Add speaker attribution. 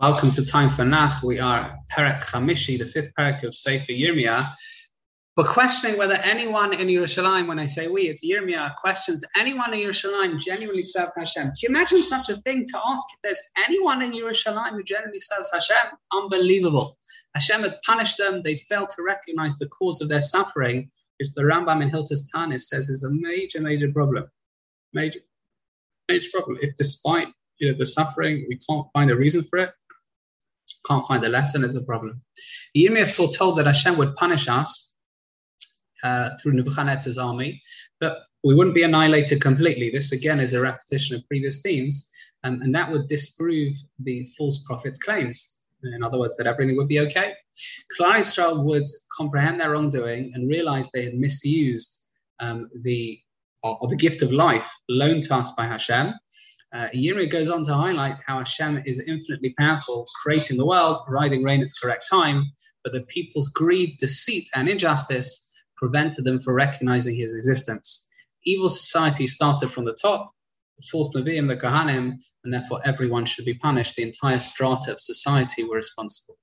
Speaker 1: Welcome to Time for Nach. We are Perek Chamishi, the fifth Perek of Sefer Yirmiyah. But questioning whether anyone in Yerushalayim, when I say we, it's Yirmiyah, questions anyone in Yerushalayim genuinely serve Hashem. Can you imagine such a thing to ask if there's anyone in Yerushalayim who genuinely serves Hashem? Unbelievable. Hashem had punished them. They'd failed to recognize the cause of their suffering, which the Rambam in Hilchos Tanis says is a major, major problem. Major, major problem. If despite you know the suffering, we can't find a reason for it, can't find the lesson is a problem. Yirmiyah foretold that Hashem would punish us uh, through Nebuchadnezzar's army, but we wouldn't be annihilated completely. This again is a repetition of previous themes, um, and that would disprove the false prophet's claims. In other words, that everything would be okay. Klal would comprehend their wrongdoing and realize they had misused um, the or the gift of life loaned to us by Hashem, uh, goes on to highlight how Hashem is infinitely powerful, creating the world, providing rain at its correct time, but the people's greed, deceit, and injustice prevented them from recognizing his existence. Evil society started from the top, the false Nevi'im, the Kohanim, and therefore everyone should be punished. The entire strata of society were responsible.